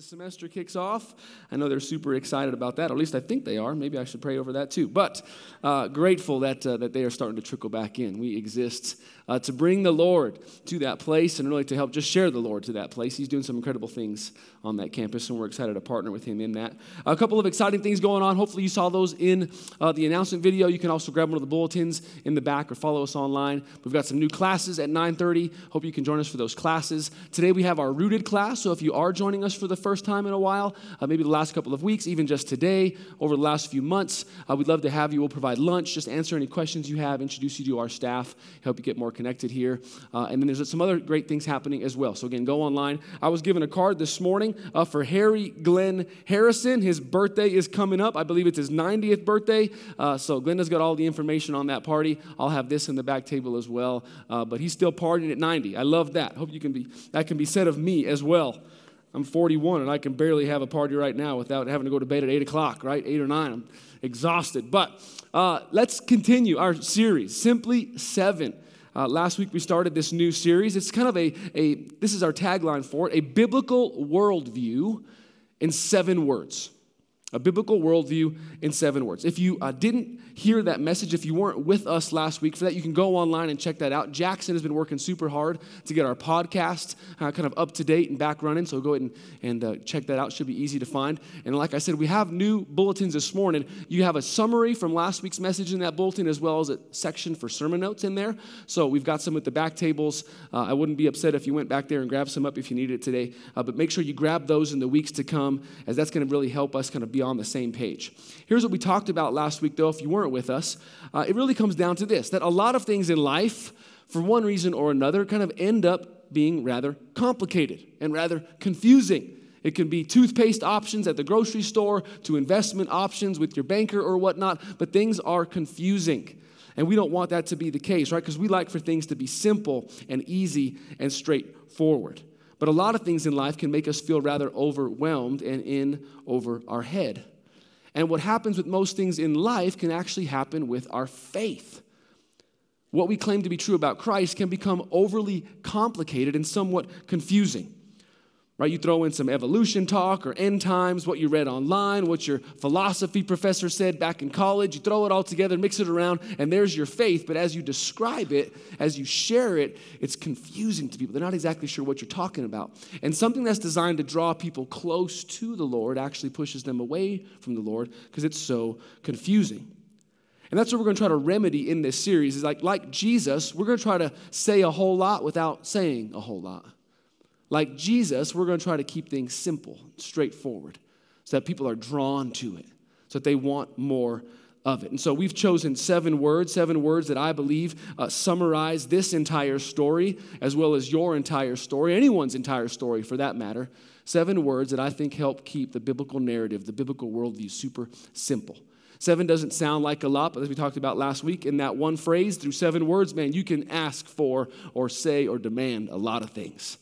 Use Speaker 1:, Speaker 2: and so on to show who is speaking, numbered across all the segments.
Speaker 1: the semester kicks off. I know they're super excited about that, at least I think they are. Maybe I should pray over that too. But uh, grateful that, uh, that they are starting to trickle back in. We exist uh, to bring the Lord to that place and really to help just share the Lord to that place. He's doing some incredible things on that campus, and we're excited to partner with him in that. A couple of exciting things going on. Hopefully, you saw those in uh, the announcement video. You can also grab one of the bulletins in the back or follow us online. We've got some new classes at 9:30. Hope you can join us for those classes. Today we have our rooted class. So if you are joining us for the first time in a while, uh, maybe the last couple of weeks, even just today, over the last few months, uh, we'd love to have you. We'll provide lunch, just answer any questions you have, introduce you to our staff, help you get more connected here. Uh, and then there's some other great things happening as well. So again, go online. I was given a card this morning uh, for Harry Glenn Harrison. His birthday is coming up. I believe it's his 90th birthday. Uh, so Glenda's got all the information on that party. I'll have this in the back table as well. But he's still partying at 90. I love that. Hope you can be that can be said of me as well. I'm 41 and I can barely have a party right now without having to go to bed at 8 o'clock, right? 8 or 9. I'm exhausted. But uh, let's continue our series, Simply Seven. Uh, last week we started this new series. It's kind of a, a, this is our tagline for it, a biblical worldview in seven words. A biblical worldview in seven words. If you uh, didn't hear that message, if you weren't with us last week for that, you can go online and check that out. Jackson has been working super hard to get our podcast uh, kind of up to date and back running, so go ahead and, and uh, check that out. Should be easy to find. And like I said, we have new bulletins this morning. You have a summary from last week's message in that bulletin, as well as a section for sermon notes in there. So we've got some at the back tables. Uh, I wouldn't be upset if you went back there and grabbed some up if you needed it today, uh, but make sure you grab those in the weeks to come, as that's going to really help us kind of be on the same page. Here's what we talked about last week, though, if you weren't with us. Uh, it really comes down to this that a lot of things in life, for one reason or another, kind of end up being rather complicated and rather confusing. It can be toothpaste options at the grocery store to investment options with your banker or whatnot, but things are confusing. And we don't want that to be the case, right? Because we like for things to be simple and easy and straightforward. But a lot of things in life can make us feel rather overwhelmed and in over our head. And what happens with most things in life can actually happen with our faith. What we claim to be true about Christ can become overly complicated and somewhat confusing right? You throw in some evolution talk or end times, what you read online, what your philosophy professor said back in college. You throw it all together, mix it around, and there's your faith. But as you describe it, as you share it, it's confusing to people. They're not exactly sure what you're talking about. And something that's designed to draw people close to the Lord actually pushes them away from the Lord because it's so confusing. And that's what we're going to try to remedy in this series. Is like like Jesus, we're going to try to say a whole lot without saying a whole lot. Like Jesus, we're going to try to keep things simple, straightforward, so that people are drawn to it, so that they want more of it. And so we've chosen seven words, seven words that I believe uh, summarize this entire story, as well as your entire story, anyone's entire story for that matter. Seven words that I think help keep the biblical narrative, the biblical worldview super simple. Seven doesn't sound like a lot, but as we talked about last week, in that one phrase, through seven words, man, you can ask for or say or demand a lot of things.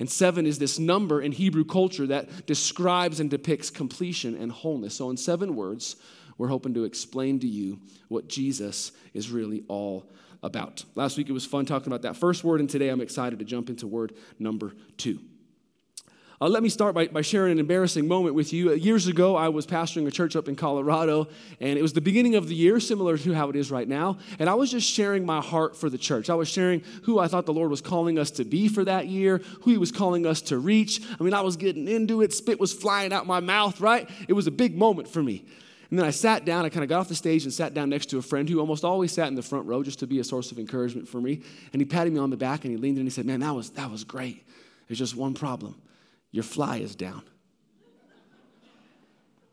Speaker 1: And seven is this number in Hebrew culture that describes and depicts completion and wholeness. So, in seven words, we're hoping to explain to you what Jesus is really all about. Last week it was fun talking about that first word, and today I'm excited to jump into word number two. Uh, let me start by, by sharing an embarrassing moment with you. Years ago, I was pastoring a church up in Colorado, and it was the beginning of the year, similar to how it is right now. And I was just sharing my heart for the church. I was sharing who I thought the Lord was calling us to be for that year, who He was calling us to reach. I mean, I was getting into it, spit was flying out my mouth, right? It was a big moment for me. And then I sat down, I kind of got off the stage and sat down next to a friend who almost always sat in the front row just to be a source of encouragement for me. And he patted me on the back and he leaned in and he said, Man, that was, that was great. There's just one problem your fly is down.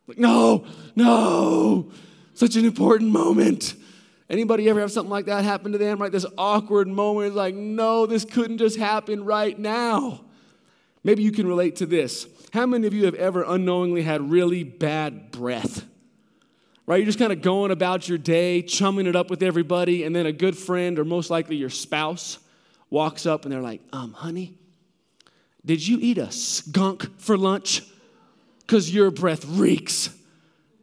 Speaker 1: Like, no, no, such an important moment. Anybody ever have something like that happen to them? Right? This awkward moment, like, no, this couldn't just happen right now. Maybe you can relate to this. How many of you have ever unknowingly had really bad breath? Right? You're just kind of going about your day, chumming it up with everybody, and then a good friend, or most likely your spouse, walks up and they're like, um, honey, did you eat a skunk for lunch? Because your breath reeks.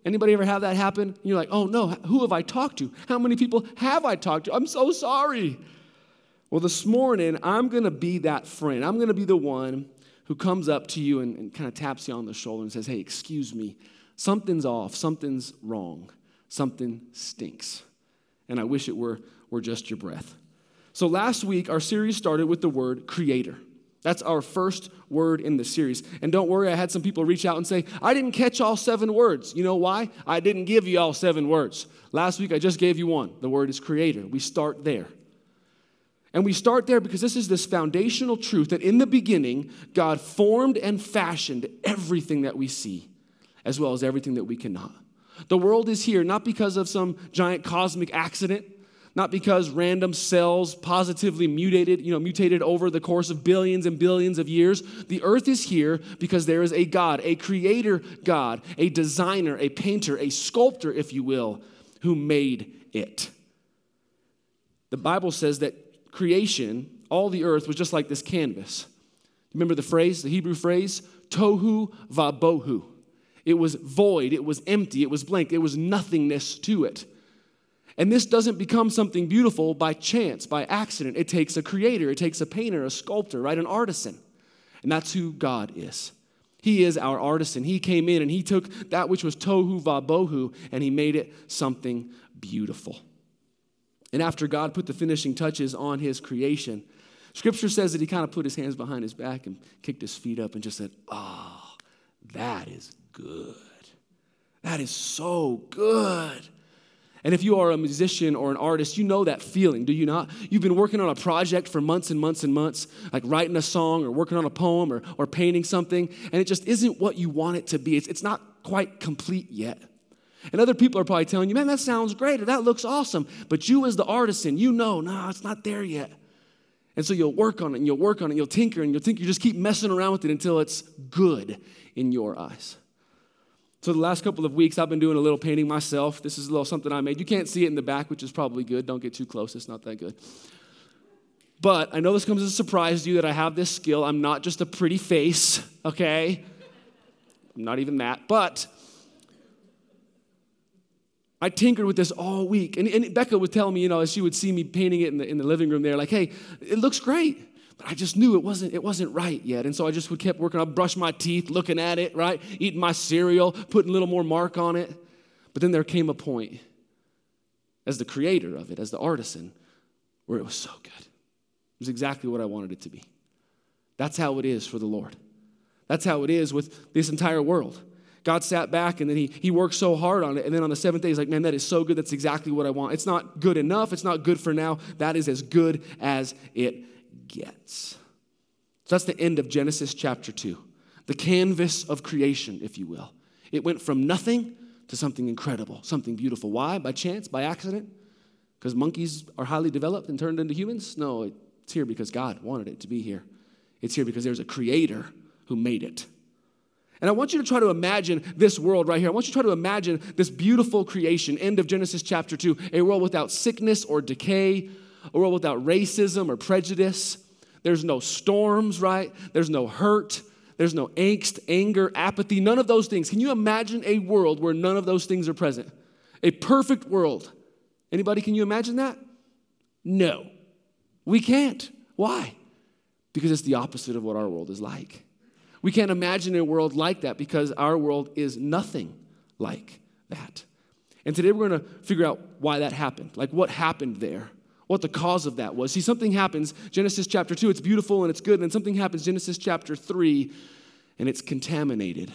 Speaker 1: Anybody ever have that happen? You're like, oh no, who have I talked to? How many people have I talked to? I'm so sorry. Well, this morning, I'm gonna be that friend. I'm gonna be the one who comes up to you and, and kind of taps you on the shoulder and says, Hey, excuse me, something's off, something's wrong, something stinks. And I wish it were, were just your breath. So last week, our series started with the word creator. That's our first word in the series. And don't worry, I had some people reach out and say, I didn't catch all seven words. You know why? I didn't give you all seven words. Last week, I just gave you one. The word is creator. We start there. And we start there because this is this foundational truth that in the beginning, God formed and fashioned everything that we see, as well as everything that we cannot. The world is here not because of some giant cosmic accident, not because random cells positively mutated, you know, mutated over the course of billions and billions of years. The earth is here because there is a God, a creator God, a designer, a painter, a sculptor, if you will, who made it. The Bible says that creation, all the earth, was just like this canvas. Remember the phrase, the Hebrew phrase? Tohu vabohu. It was void, it was empty, it was blank, there was nothingness to it. And this doesn't become something beautiful by chance, by accident. It takes a creator, it takes a painter, a sculptor, right? An artisan. And that's who God is. He is our artisan. He came in and he took that which was tohu vabohu and he made it something beautiful. And after God put the finishing touches on his creation, scripture says that he kind of put his hands behind his back and kicked his feet up and just said, Oh, that is good. That is so good. And if you are a musician or an artist, you know that feeling, do you not? You've been working on a project for months and months and months, like writing a song or working on a poem or, or painting something, and it just isn't what you want it to be. It's, it's not quite complete yet. And other people are probably telling you, man, that sounds great or that looks awesome. But you, as the artisan, you know, no, nah, it's not there yet. And so you'll work on it and you'll work on it, and you'll tinker and you'll tinker. you just keep messing around with it until it's good in your eyes. So the last couple of weeks, I've been doing a little painting myself. This is a little something I made. You can't see it in the back, which is probably good. Don't get too close. It's not that good. But I know this comes as a surprise to you that I have this skill. I'm not just a pretty face, okay? I'm not even that. But I tinkered with this all week. And, and Becca would tell me, you know, as she would see me painting it in the, in the living room there, like, hey, it looks great. But I just knew it wasn't, it wasn't right yet. And so I just would kept working. I'd brush my teeth, looking at it, right? Eating my cereal, putting a little more mark on it. But then there came a point, as the creator of it, as the artisan, where it was so good. It was exactly what I wanted it to be. That's how it is for the Lord. That's how it is with this entire world. God sat back and then he, he worked so hard on it. And then on the seventh day, he's like, man, that is so good. That's exactly what I want. It's not good enough. It's not good for now. That is as good as it gets. So that's the end of Genesis chapter 2, the canvas of creation, if you will. It went from nothing to something incredible, something beautiful. Why? By chance? By accident? Because monkeys are highly developed and turned into humans? No, it's here because God wanted it to be here. It's here because there's a creator who made it. And I want you to try to imagine this world right here. I want you to try to imagine this beautiful creation, end of Genesis chapter 2, a world without sickness or decay, a world without racism or prejudice. There's no storms, right? There's no hurt. There's no angst, anger, apathy, none of those things. Can you imagine a world where none of those things are present? A perfect world. Anybody, can you imagine that? No. We can't. Why? Because it's the opposite of what our world is like. We can't imagine a world like that because our world is nothing like that. And today we're going to figure out why that happened. Like what happened there what the cause of that was. See, something happens, Genesis chapter 2, it's beautiful and it's good, and then something happens, Genesis chapter 3, and it's contaminated.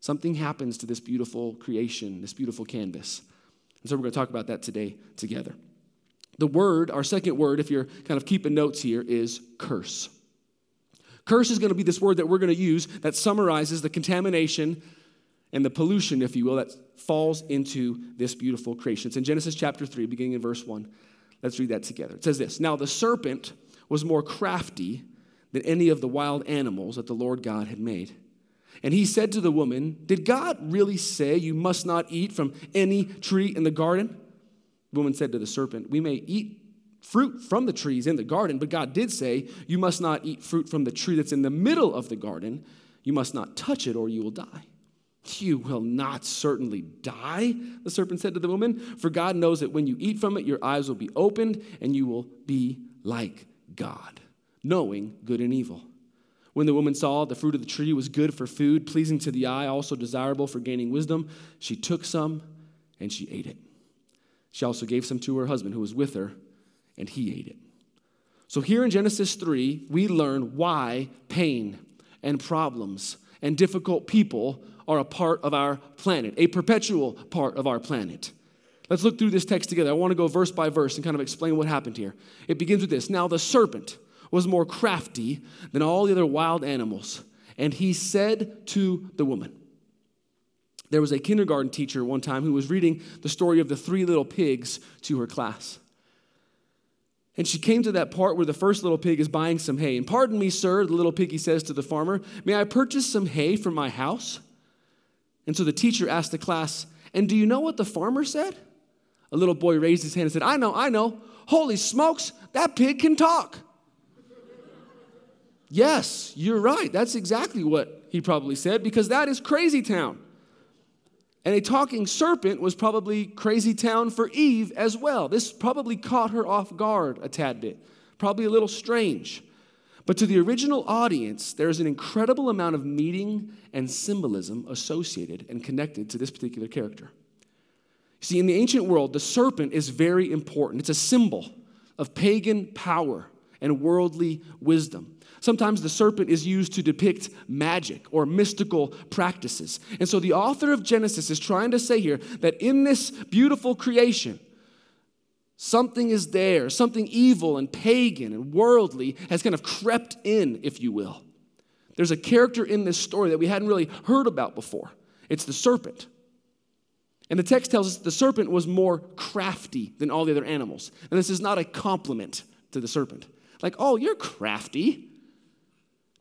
Speaker 1: Something happens to this beautiful creation, this beautiful canvas. And so we're going to talk about that today together. The word, our second word, if you're kind of keeping notes here, is curse. Curse is going to be this word that we're going to use that summarizes the contamination and the pollution, if you will, that falls into this beautiful creation. It's in Genesis chapter 3, beginning in verse 1. Let's read that together. It says this Now the serpent was more crafty than any of the wild animals that the Lord God had made. And he said to the woman, Did God really say you must not eat from any tree in the garden? The woman said to the serpent, We may eat fruit from the trees in the garden, but God did say, You must not eat fruit from the tree that's in the middle of the garden. You must not touch it, or you will die. You will not certainly die, the serpent said to the woman, for God knows that when you eat from it, your eyes will be opened and you will be like God, knowing good and evil. When the woman saw the fruit of the tree was good for food, pleasing to the eye, also desirable for gaining wisdom, she took some and she ate it. She also gave some to her husband who was with her, and he ate it. So here in Genesis 3, we learn why pain and problems and difficult people are a part of our planet, a perpetual part of our planet. Let's look through this text together. I want to go verse by verse and kind of explain what happened here. It begins with this Now the serpent was more crafty than all the other wild animals. And he said to the woman, There was a kindergarten teacher one time who was reading the story of the three little pigs to her class. And she came to that part where the first little pig is buying some hay. And pardon me, sir, the little piggy says to the farmer, May I purchase some hay for my house? And so the teacher asked the class, And do you know what the farmer said? A little boy raised his hand and said, I know, I know. Holy smokes, that pig can talk. Yes, you're right. That's exactly what he probably said because that is crazy town. And a talking serpent was probably crazy town for Eve as well. This probably caught her off guard a tad bit, probably a little strange. But to the original audience, there's an incredible amount of meaning and symbolism associated and connected to this particular character. See, in the ancient world, the serpent is very important. It's a symbol of pagan power and worldly wisdom. Sometimes the serpent is used to depict magic or mystical practices. And so the author of Genesis is trying to say here that in this beautiful creation, something is there, something evil and pagan and worldly has kind of crept in, if you will. There's a character in this story that we hadn't really heard about before. It's the serpent. And the text tells us the serpent was more crafty than all the other animals. And this is not a compliment to the serpent. Like, oh, you're crafty.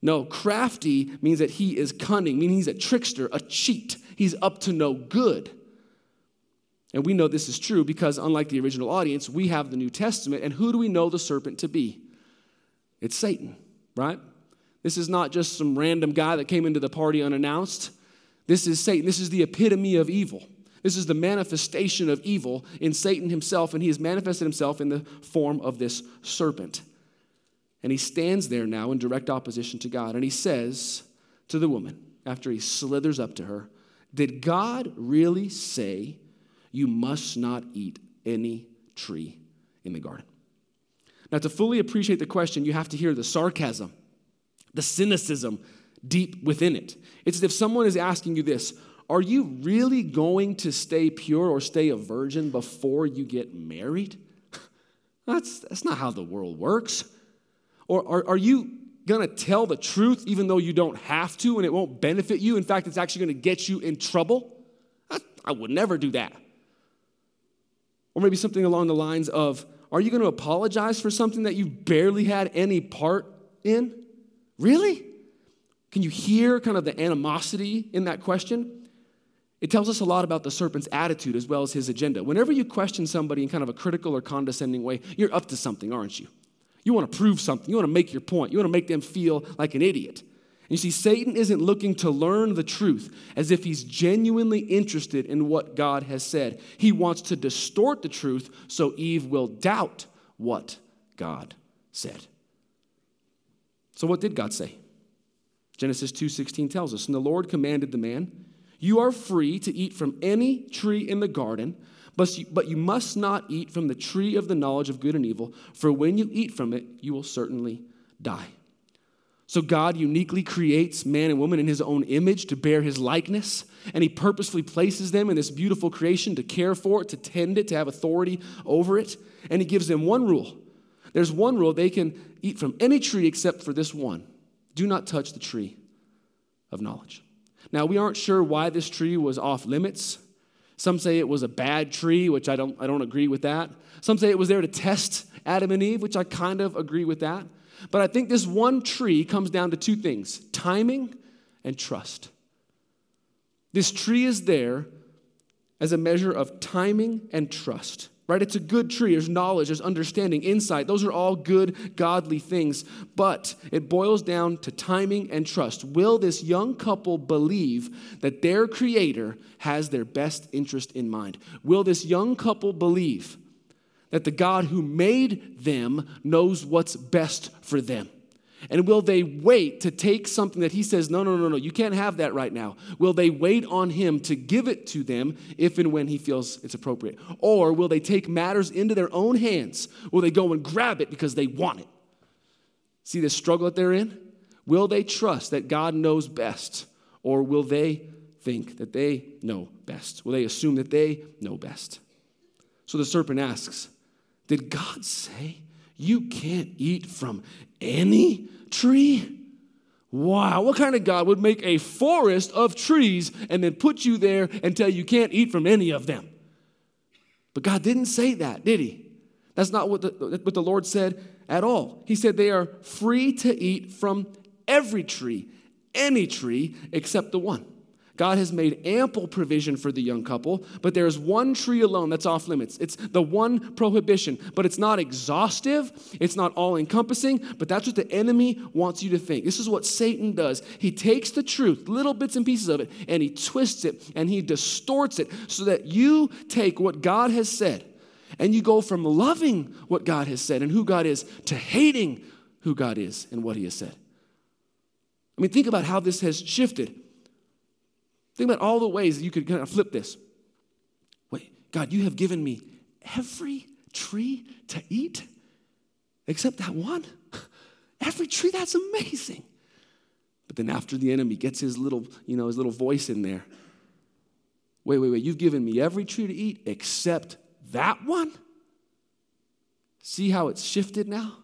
Speaker 1: No, crafty means that he is cunning, meaning he's a trickster, a cheat. He's up to no good. And we know this is true because, unlike the original audience, we have the New Testament. And who do we know the serpent to be? It's Satan, right? This is not just some random guy that came into the party unannounced. This is Satan. This is the epitome of evil. This is the manifestation of evil in Satan himself, and he has manifested himself in the form of this serpent. And he stands there now in direct opposition to God. And he says to the woman, after he slithers up to her, Did God really say you must not eat any tree in the garden? Now, to fully appreciate the question, you have to hear the sarcasm, the cynicism deep within it. It's as if someone is asking you this Are you really going to stay pure or stay a virgin before you get married? That's, that's not how the world works. Or are, are you going to tell the truth even though you don't have to and it won't benefit you? In fact, it's actually going to get you in trouble? I, I would never do that. Or maybe something along the lines of Are you going to apologize for something that you barely had any part in? Really? Can you hear kind of the animosity in that question? It tells us a lot about the serpent's attitude as well as his agenda. Whenever you question somebody in kind of a critical or condescending way, you're up to something, aren't you? You want to prove something. You want to make your point. You want to make them feel like an idiot. You see, Satan isn't looking to learn the truth as if he's genuinely interested in what God has said. He wants to distort the truth so Eve will doubt what God said. So what did God say? Genesis 2:16 tells us, "And the Lord commanded the man, you are free to eat from any tree in the garden, but you, but you must not eat from the tree of the knowledge of good and evil, for when you eat from it, you will certainly die. So God uniquely creates man and woman in his own image to bear his likeness, and he purposefully places them in this beautiful creation to care for it, to tend it, to have authority over it. And he gives them one rule. There's one rule they can eat from any tree except for this one do not touch the tree of knowledge. Now, we aren't sure why this tree was off limits. Some say it was a bad tree, which I don't, I don't agree with that. Some say it was there to test Adam and Eve, which I kind of agree with that. But I think this one tree comes down to two things timing and trust. This tree is there as a measure of timing and trust right? It's a good tree. There's knowledge, there's understanding, insight. Those are all good, godly things. But it boils down to timing and trust. Will this young couple believe that their creator has their best interest in mind? Will this young couple believe that the God who made them knows what's best for them? And will they wait to take something that he says, no, no, no, no, you can't have that right now? Will they wait on him to give it to them if and when he feels it's appropriate? Or will they take matters into their own hands? Will they go and grab it because they want it? See the struggle that they're in? Will they trust that God knows best? Or will they think that they know best? Will they assume that they know best? So the serpent asks, Did God say you can't eat from any tree? Wow, what kind of God would make a forest of trees and then put you there and tell you can't eat from any of them? But God didn't say that, did He? That's not what the, what the Lord said at all. He said they are free to eat from every tree, any tree except the one. God has made ample provision for the young couple, but there's one tree alone that's off limits. It's the one prohibition, but it's not exhaustive, it's not all encompassing, but that's what the enemy wants you to think. This is what Satan does. He takes the truth, little bits and pieces of it, and he twists it and he distorts it so that you take what God has said and you go from loving what God has said and who God is to hating who God is and what he has said. I mean, think about how this has shifted. Think about all the ways you could kind of flip this. Wait, God, you have given me every tree to eat except that one. Every tree, that's amazing. But then after the enemy gets his little, you know, his little voice in there. Wait, wait, wait, you've given me every tree to eat except that one? See how it's shifted now?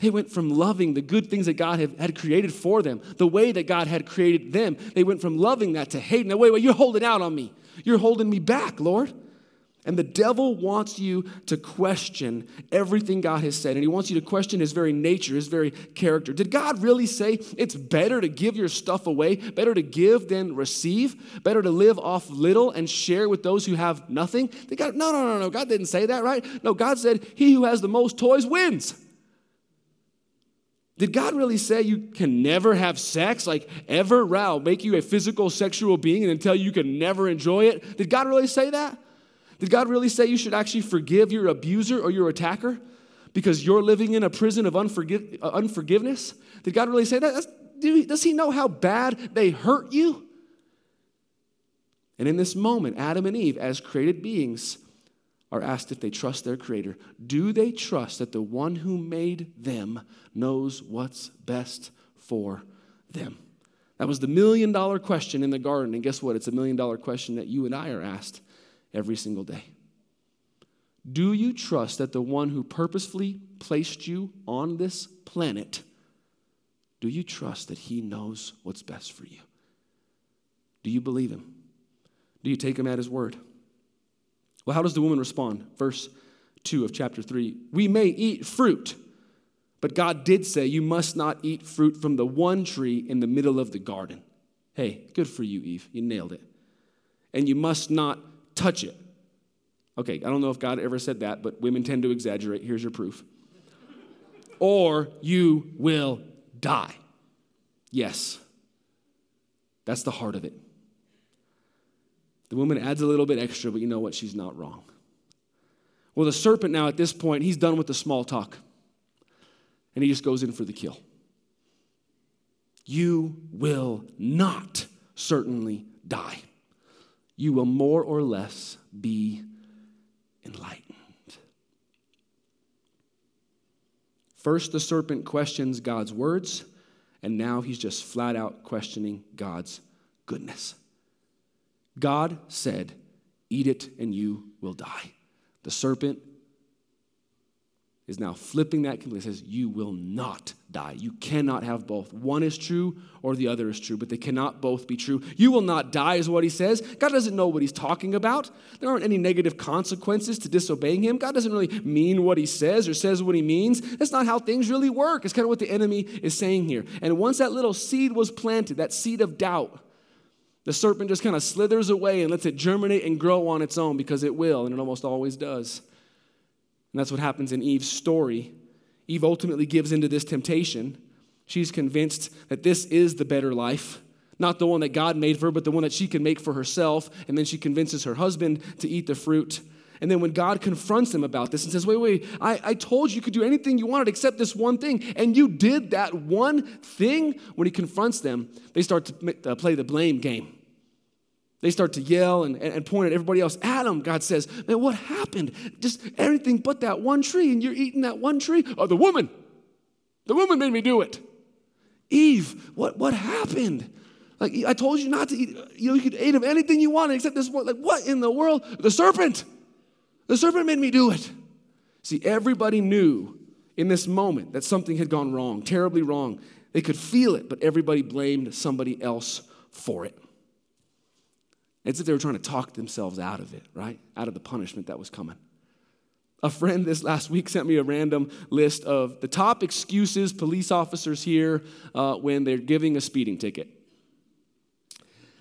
Speaker 1: They went from loving the good things that God had, created for them, the way that God had created them. They went from loving that to hating. Now, wait, wait, you're holding out on me. You're holding me back, Lord. And the devil wants you to question everything God has said. And he wants you to question his very nature, his very character. Did God really say it's better to give your stuff away, better to give than receive, better to live off little and share with those who have nothing? Did God, no, no, no, no. God didn't say that, right? No, God said, He who has the most toys wins. Did God really say you can never have sex? Like, ever? Wow, make you a physical sexual being and tell you you can never enjoy it? Did God really say that? Did God really say you should actually forgive your abuser or your attacker because you're living in a prison of uh, unforgiveness? Did God really say that? That's, does He know how bad they hurt you? And in this moment, Adam and Eve, as created beings, are asked if they trust their Creator. Do they trust that the one who made them knows what's best for them? That was the million dollar question in the garden. And guess what? It's a million dollar question that you and I are asked every single day. Do you trust that the one who purposefully placed you on this planet, do you trust that he knows what's best for you? Do you believe him? Do you take him at his word? Well, how does the woman respond? Verse 2 of chapter 3 We may eat fruit, but God did say, You must not eat fruit from the one tree in the middle of the garden. Hey, good for you, Eve. You nailed it. And you must not touch it. Okay, I don't know if God ever said that, but women tend to exaggerate. Here's your proof. or you will die. Yes, that's the heart of it. The woman adds a little bit extra, but you know what? She's not wrong. Well, the serpent now at this point, he's done with the small talk. And he just goes in for the kill. You will not certainly die. You will more or less be enlightened. First, the serpent questions God's words, and now he's just flat out questioning God's goodness. God said, Eat it and you will die. The serpent is now flipping that completely. Says, You will not die. You cannot have both. One is true or the other is true, but they cannot both be true. You will not die, is what he says. God doesn't know what he's talking about. There aren't any negative consequences to disobeying him. God doesn't really mean what he says or says what he means. That's not how things really work. It's kind of what the enemy is saying here. And once that little seed was planted, that seed of doubt, the serpent just kind of slithers away and lets it germinate and grow on its own because it will, and it almost always does. And that's what happens in Eve's story. Eve ultimately gives into this temptation. She's convinced that this is the better life, not the one that God made for her, but the one that she can make for herself. And then she convinces her husband to eat the fruit. And then when God confronts them about this and says, Wait, wait, I, I told you you could do anything you wanted except this one thing, and you did that one thing, when he confronts them, they start to uh, play the blame game. They start to yell and, and point at everybody else. Adam, God says, Man, what happened? Just everything but that one tree, and you're eating that one tree? Oh, the woman. The woman made me do it. Eve, what, what happened? Like, I told you not to eat. You know, you could eat of anything you wanted except this one. Like, what in the world? The serpent. The serpent made me do it. See, everybody knew in this moment that something had gone wrong, terribly wrong. They could feel it, but everybody blamed somebody else for it. It's as if they were trying to talk themselves out of it, right? Out of the punishment that was coming. A friend this last week sent me a random list of the top excuses police officers hear uh, when they're giving a speeding ticket.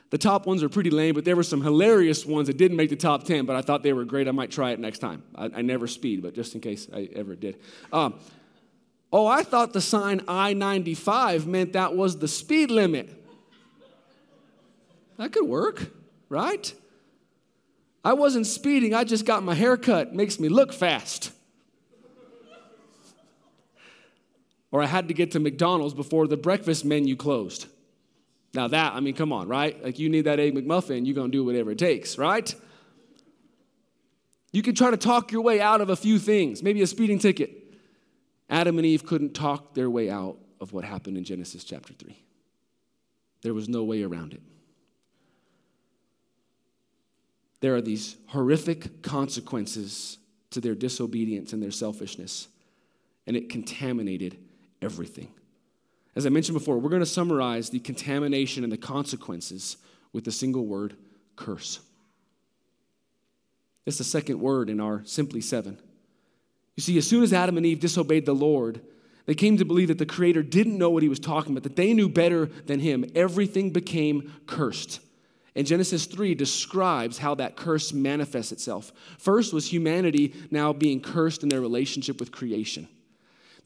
Speaker 1: The top ones are pretty lame, but there were some hilarious ones that didn't make the top 10, but I thought they were great. I might try it next time. I, I never speed, but just in case I ever did. Um, oh, I thought the sign I 95 meant that was the speed limit. That could work right? I wasn't speeding, I just got my hair cut. Makes me look fast. or I had to get to McDonald's before the breakfast menu closed. Now, that, I mean, come on, right? Like, you need that Egg McMuffin, you're gonna do whatever it takes, right? You can try to talk your way out of a few things, maybe a speeding ticket. Adam and Eve couldn't talk their way out of what happened in Genesis chapter 3. There was no way around it there are these horrific consequences to their disobedience and their selfishness, and it contaminated everything. As I mentioned before, we're going to summarize the contamination and the consequences with the single word curse. It's the second word in our Simply Seven. You see, as soon as Adam and Eve disobeyed the Lord, they came to believe that the Creator didn't know what He was talking about, that they knew better than Him. Everything became cursed. And Genesis 3 describes how that curse manifests itself. First was humanity now being cursed in their relationship with creation.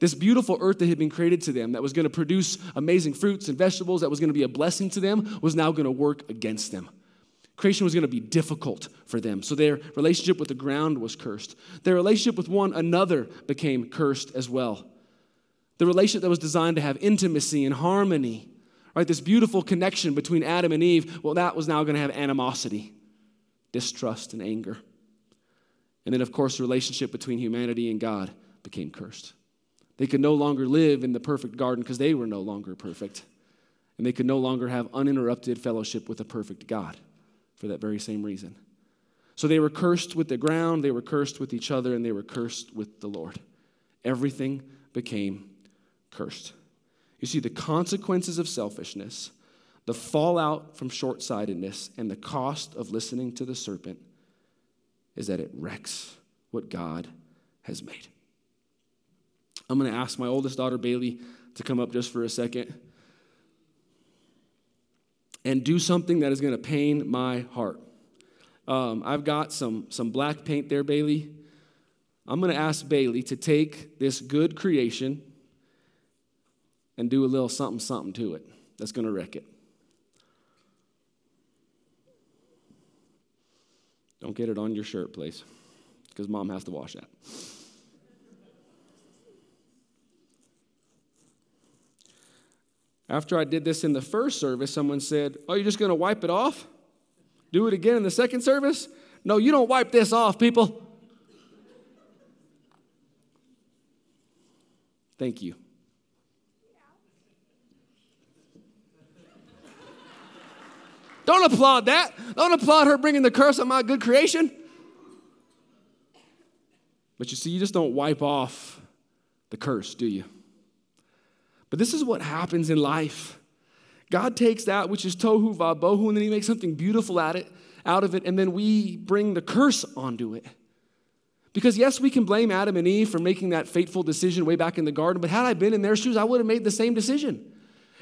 Speaker 1: This beautiful earth that had been created to them, that was going to produce amazing fruits and vegetables, that was going to be a blessing to them, was now going to work against them. Creation was going to be difficult for them. So their relationship with the ground was cursed. Their relationship with one another became cursed as well. The relationship that was designed to have intimacy and harmony Right, this beautiful connection between Adam and Eve, well, that was now going to have animosity, distrust, and anger. And then, of course, the relationship between humanity and God became cursed. They could no longer live in the perfect garden because they were no longer perfect. And they could no longer have uninterrupted fellowship with a perfect God for that very same reason. So they were cursed with the ground, they were cursed with each other, and they were cursed with the Lord. Everything became cursed. You see, the consequences of selfishness, the fallout from short sightedness, and the cost of listening to the serpent is that it wrecks what God has made. I'm going to ask my oldest daughter, Bailey, to come up just for a second and do something that is going to pain my heart. Um, I've got some, some black paint there, Bailey. I'm going to ask Bailey to take this good creation and do a little something, something to it that's going to wreck it. Don't get it on your shirt, please, because mom has to wash that. After I did this in the first service, someone said, Oh, you're just going to wipe it off? Do it again in the second service? No, you don't wipe this off, people. Thank you. Don't applaud that. Don't applaud her bringing the curse on my good creation. But you see, you just don't wipe off the curse, do you? But this is what happens in life. God takes that which is tohu vabohu, and then He makes something beautiful at it, out of it, and then we bring the curse onto it. Because yes, we can blame Adam and Eve for making that fateful decision way back in the garden, but had I been in their shoes, I would have made the same decision.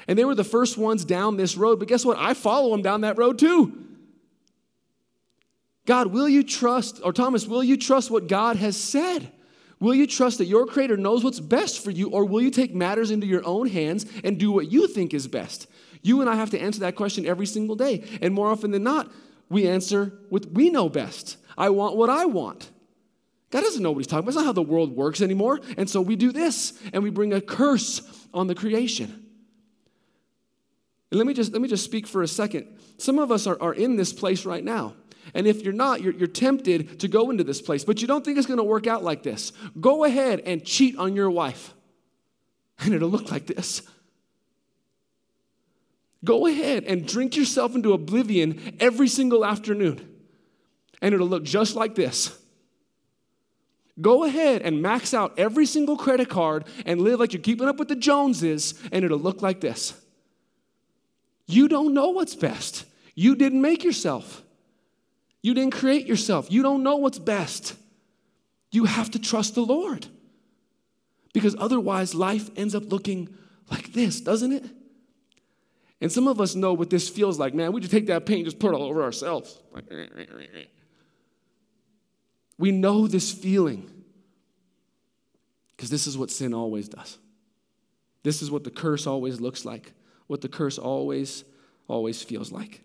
Speaker 1: And they were the first ones down this road. But guess what? I follow them down that road too. God, will you trust, or Thomas, will you trust what God has said? Will you trust that your Creator knows what's best for you, or will you take matters into your own hands and do what you think is best? You and I have to answer that question every single day. And more often than not, we answer with we know best. I want what I want. God doesn't know what he's talking about. That's not how the world works anymore. And so we do this and we bring a curse on the creation. And let me just let me just speak for a second. Some of us are, are in this place right now. And if you're not, you're, you're tempted to go into this place, but you don't think it's going to work out like this. Go ahead and cheat on your wife, and it'll look like this. Go ahead and drink yourself into oblivion every single afternoon, and it'll look just like this. Go ahead and max out every single credit card and live like you're keeping up with the Joneses, and it'll look like this. You don't know what's best. You didn't make yourself. You didn't create yourself. You don't know what's best. You have to trust the Lord. Because otherwise, life ends up looking like this, doesn't it? And some of us know what this feels like, man. We just take that paint and just put it all over ourselves. We know this feeling because this is what sin always does. This is what the curse always looks like, what the curse always, always feels like.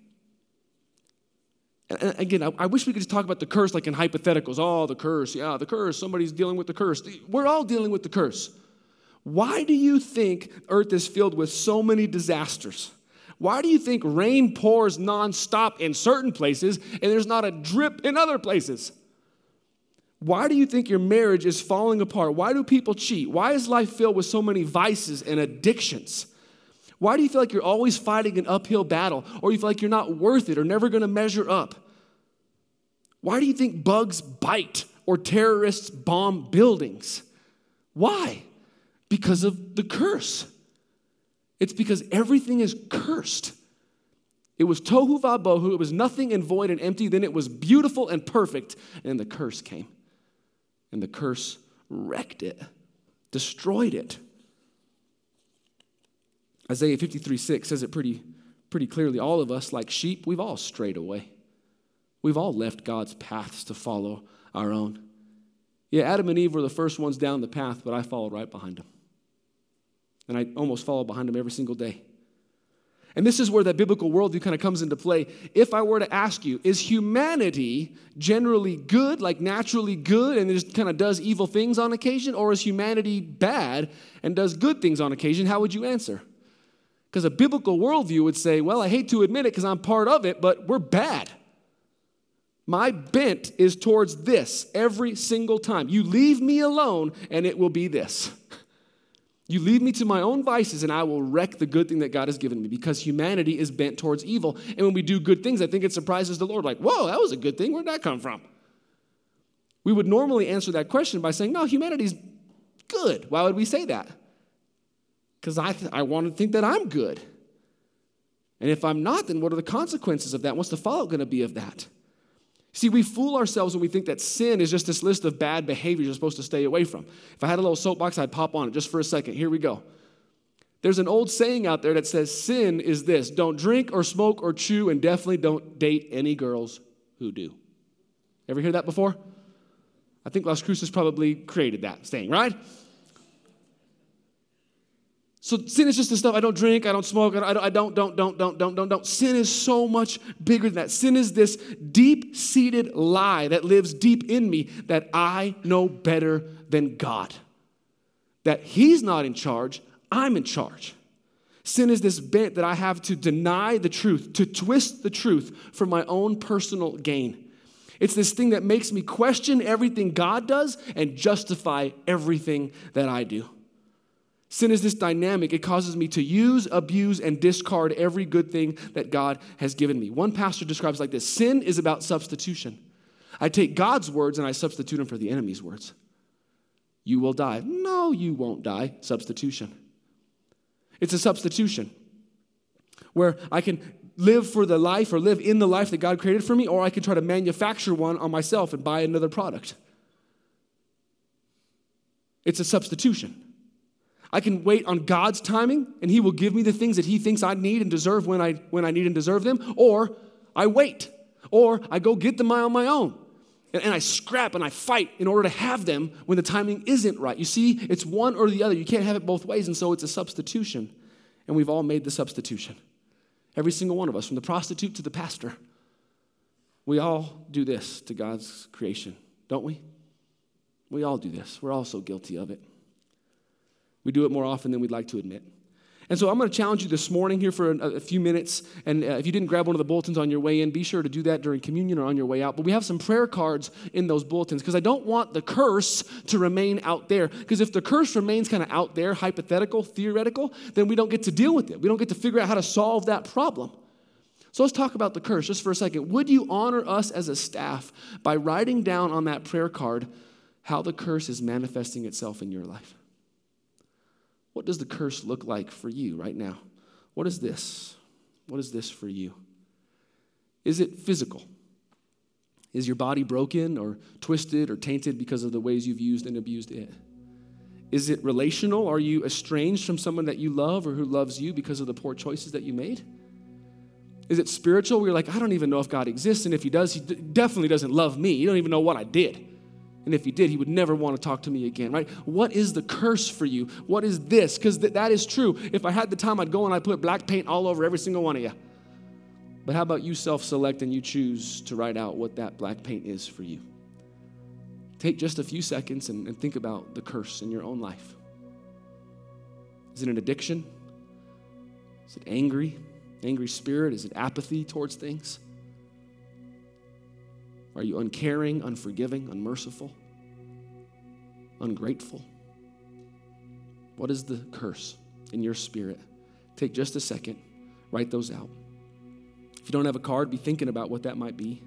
Speaker 1: And again, I, wish we could just talk about the curse like in hypotheticals. Oh, the curse. Yeah, the curse. Somebody's dealing with the curse. We're all dealing with the curse. Why do you think earth is filled with so many disasters? Why do you think rain pours nonstop in certain places and there's not a drip in other places? Why do you think your marriage is falling apart? Why do people cheat? Why is life filled with so many vices and addictions? Why do you feel like you're always fighting an uphill battle or you feel like you're not worth it or never going to measure up? Why do you think bugs bite or terrorists bomb buildings? Why? Because of the curse. It's because everything is cursed. It was tohu vabohu, it was nothing and void and empty, then it was beautiful and perfect, and the curse came. And the curse wrecked it, destroyed it. Isaiah 53 6 says it pretty, pretty clearly. All of us, like sheep, we've all strayed away. We've all left God's paths to follow our own. Yeah, Adam and Eve were the first ones down the path, but I followed right behind them. And I almost follow behind them every single day. And this is where that biblical worldview kind of comes into play. If I were to ask you, is humanity generally good, like naturally good, and just kind of does evil things on occasion, or is humanity bad and does good things on occasion? How would you answer? Because a biblical worldview would say, well, I hate to admit it because I'm part of it, but we're bad. My bent is towards this every single time. You leave me alone, and it will be this. You leave me to my own vices, and I will wreck the good thing that God has given me because humanity is bent towards evil. And when we do good things, I think it surprises the Lord like, whoa, that was a good thing. Where'd that come from? We would normally answer that question by saying, no, humanity's good. Why would we say that? Because I, th- I want to think that I'm good. And if I'm not, then what are the consequences of that? What's the fallout going to be of that? See, we fool ourselves when we think that sin is just this list of bad behaviors you're supposed to stay away from. If I had a little soapbox, I'd pop on it just for a second. Here we go. There's an old saying out there that says sin is this don't drink or smoke or chew, and definitely don't date any girls who do. Ever hear that before? I think Las Cruces probably created that saying, right? So sin is just the stuff I don't drink, I don't smoke, I don't, I don't, don't, don't, don't, don't, don't, don't. Sin is so much bigger than that. Sin is this deep seated lie that lives deep in me that I know better than God. That He's not in charge, I'm in charge. Sin is this bent that I have to deny the truth, to twist the truth for my own personal gain. It's this thing that makes me question everything God does and justify everything that I do. Sin is this dynamic. It causes me to use, abuse, and discard every good thing that God has given me. One pastor describes like this Sin is about substitution. I take God's words and I substitute them for the enemy's words. You will die. No, you won't die. Substitution. It's a substitution where I can live for the life or live in the life that God created for me, or I can try to manufacture one on myself and buy another product. It's a substitution. I can wait on God's timing and He will give me the things that He thinks I need and deserve when I, when I need and deserve them, or I wait, or I go get them on my own. And, and I scrap and I fight in order to have them when the timing isn't right. You see, it's one or the other. You can't have it both ways, and so it's a substitution. And we've all made the substitution. Every single one of us, from the prostitute to the pastor. We all do this to God's creation, don't we? We all do this. We're all so guilty of it. We do it more often than we'd like to admit. And so I'm going to challenge you this morning here for a, a few minutes. And uh, if you didn't grab one of the bulletins on your way in, be sure to do that during communion or on your way out. But we have some prayer cards in those bulletins because I don't want the curse to remain out there. Because if the curse remains kind of out there, hypothetical, theoretical, then we don't get to deal with it. We don't get to figure out how to solve that problem. So let's talk about the curse just for a second. Would you honor us as a staff by writing down on that prayer card how the curse is manifesting itself in your life? What does the curse look like for you right now? What is this? What is this for you? Is it physical? Is your body broken or twisted or tainted because of the ways you've used and abused it? Is it relational? Are you estranged from someone that you love or who loves you because of the poor choices that you made? Is it spiritual? You're like, I don't even know if God exists, and if He does, He definitely doesn't love me. You don't even know what I did. And if he did, he would never want to talk to me again, right? What is the curse for you? What is this? Because th- that is true. If I had the time, I'd go and I'd put black paint all over every single one of you. But how about you self select and you choose to write out what that black paint is for you? Take just a few seconds and, and think about the curse in your own life. Is it an addiction? Is it angry? Angry spirit? Is it apathy towards things? Are you uncaring, unforgiving, unmerciful, ungrateful? What is the curse in your spirit? Take just a second, write those out. If you don't have a card, be thinking about what that might be.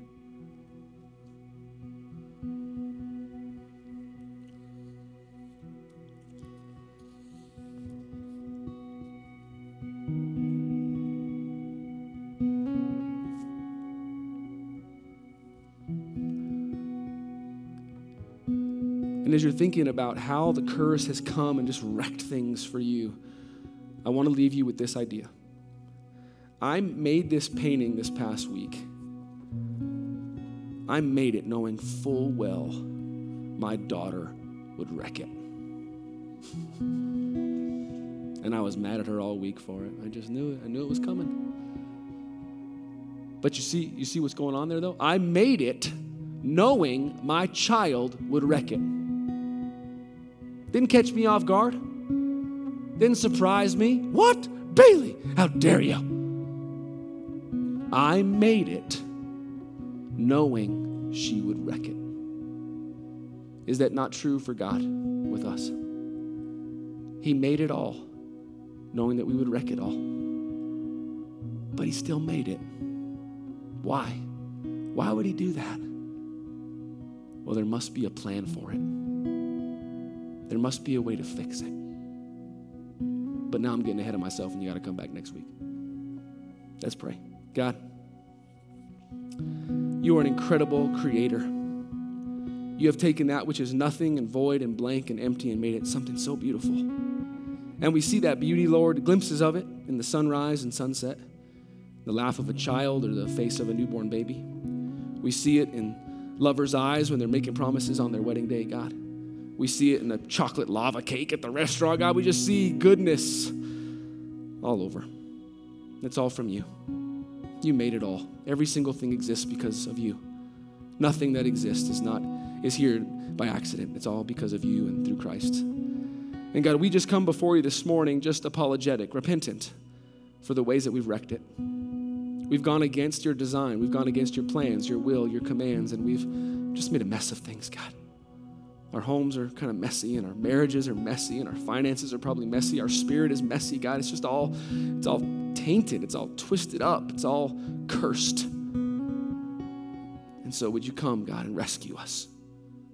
Speaker 1: And as you're thinking about how the curse has come and just wrecked things for you, I want to leave you with this idea. I made this painting this past week. I made it knowing full well my daughter would wreck it. and I was mad at her all week for it. I just knew it. I knew it was coming. But you see, you see what's going on there though? I made it knowing my child would wreck it. Didn't catch me off guard. Didn't surprise me. What? Bailey, how dare you? I made it knowing she would wreck it. Is that not true for God with us? He made it all knowing that we would wreck it all. But He still made it. Why? Why would He do that? Well, there must be a plan for it. There must be a way to fix it. But now I'm getting ahead of myself, and you got to come back next week. Let's pray. God, you are an incredible creator. You have taken that which is nothing and void and blank and empty and made it something so beautiful. And we see that beauty, Lord, glimpses of it in the sunrise and sunset, the laugh of a child or the face of a newborn baby. We see it in lovers' eyes when they're making promises on their wedding day, God. We see it in the chocolate lava cake at the restaurant. God, we just see goodness all over. It's all from you. You made it all. Every single thing exists because of you. Nothing that exists is not is here by accident. It's all because of you and through Christ. And God, we just come before you this morning just apologetic, repentant for the ways that we've wrecked it. We've gone against your design. We've gone against your plans, your will, your commands, and we've just made a mess of things, God. Our homes are kind of messy and our marriages are messy and our finances are probably messy. Our spirit is messy, God. It's just all it's all tainted. It's all twisted up. It's all cursed. And so would you come, God, and rescue us?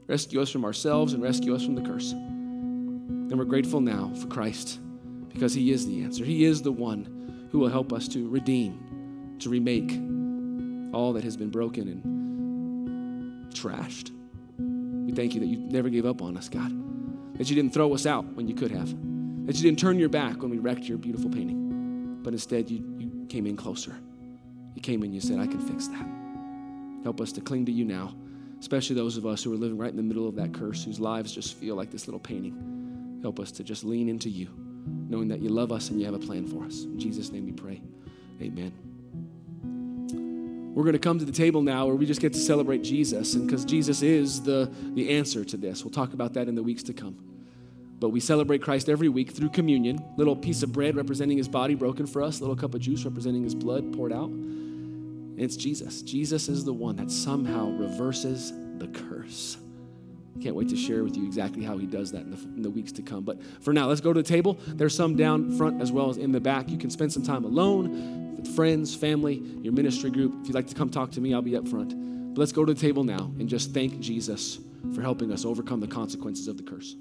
Speaker 1: Rescue us from ourselves and rescue us from the curse. And we're grateful now for Christ because he is the answer. He is the one who will help us to redeem, to remake all that has been broken and trashed. We thank you that you never gave up on us, God. That you didn't throw us out when you could have. That you didn't turn your back when we wrecked your beautiful painting. But instead, you, you came in closer. You came in, you said, I can fix that. Help us to cling to you now, especially those of us who are living right in the middle of that curse, whose lives just feel like this little painting. Help us to just lean into you, knowing that you love us and you have a plan for us. In Jesus' name we pray. Amen. We're going to come to the table now where we just get to celebrate Jesus, and because Jesus is the, the answer to this. We'll talk about that in the weeks to come. But we celebrate Christ every week through communion. Little piece of bread representing his body broken for us, little cup of juice representing his blood poured out. And it's Jesus. Jesus is the one that somehow reverses the curse. Can't wait to share with you exactly how he does that in the, in the, weeks to come. But for now, let's go to the table. There's some down front as well as in the back. You can spend some time alone friends, family, your ministry group. If you'd like to come talk to me, I'll be up front. But let's go to the table now and just thank Jesus for helping us overcome the consequences of the curse.